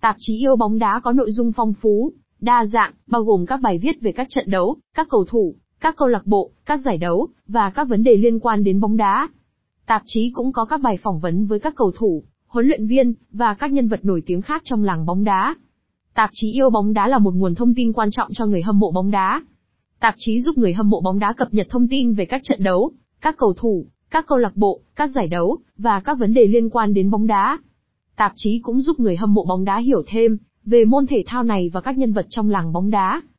Tạp chí yêu bóng đá có nội dung phong phú, đa dạng, bao gồm các bài viết về các trận đấu, các cầu thủ, các câu lạc bộ, các giải đấu, và các vấn đề liên quan đến bóng đá. Tạp chí cũng có các bài phỏng vấn với các cầu thủ, huấn luyện viên, và các nhân vật nổi tiếng khác trong làng bóng đá. Tạp chí yêu bóng đá là một nguồn thông tin quan trọng cho người hâm mộ bóng đá. Tạp chí giúp người hâm mộ bóng đá cập nhật thông tin về các trận đấu, các cầu thủ, các câu lạc bộ, các giải đấu, và các vấn đề liên quan đến bóng đá. Tạp chí cũng giúp người hâm mộ bóng đá hiểu thêm về môn thể thao này và các nhân vật trong làng bóng đá.